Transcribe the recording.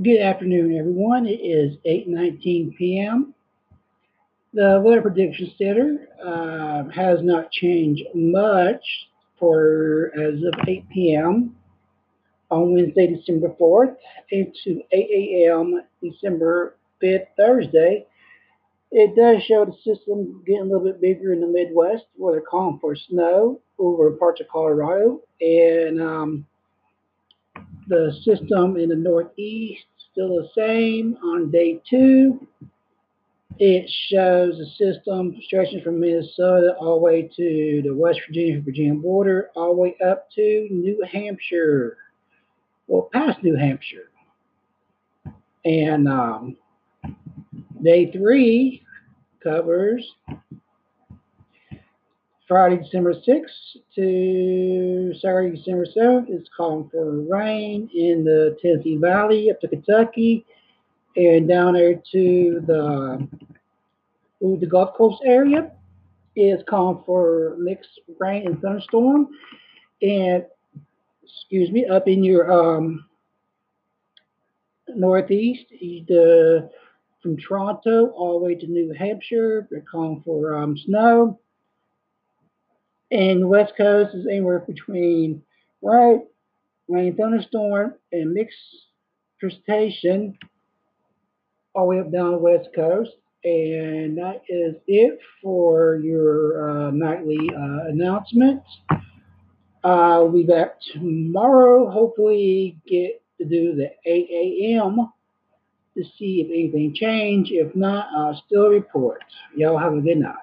Good afternoon, everyone. It is 8:19 p.m. The Weather Prediction Center uh, has not changed much for as of 8 p.m. on Wednesday, December 4th, into 8 a.m. December 5th, Thursday. It does show the system getting a little bit bigger in the Midwest, where they're calling for snow over parts of Colorado, and um, the system in the Northeast still the same on day two. It shows the system stretching from Minnesota all the way to the West Virginia Virginia border, all the way up to New Hampshire, well, past New Hampshire. And um, day three covers Friday, December 6th to Saturday, December 7th is calling for rain in the Tennessee Valley up to Kentucky and down there to the, the Gulf Coast area is calling for mixed rain and thunderstorm. And, excuse me, up in your um, northeast, the, from Toronto all the way to New Hampshire, they're calling for um, snow and the West Coast is anywhere between right rain thunderstorm and mixed precipitation all the way up down the West Coast. And that is it for your uh, nightly uh, announcements. Uh, we back tomorrow. Hopefully, get to do the 8 a.m. to see if anything changed. If not, I'll still report. Y'all have a good night.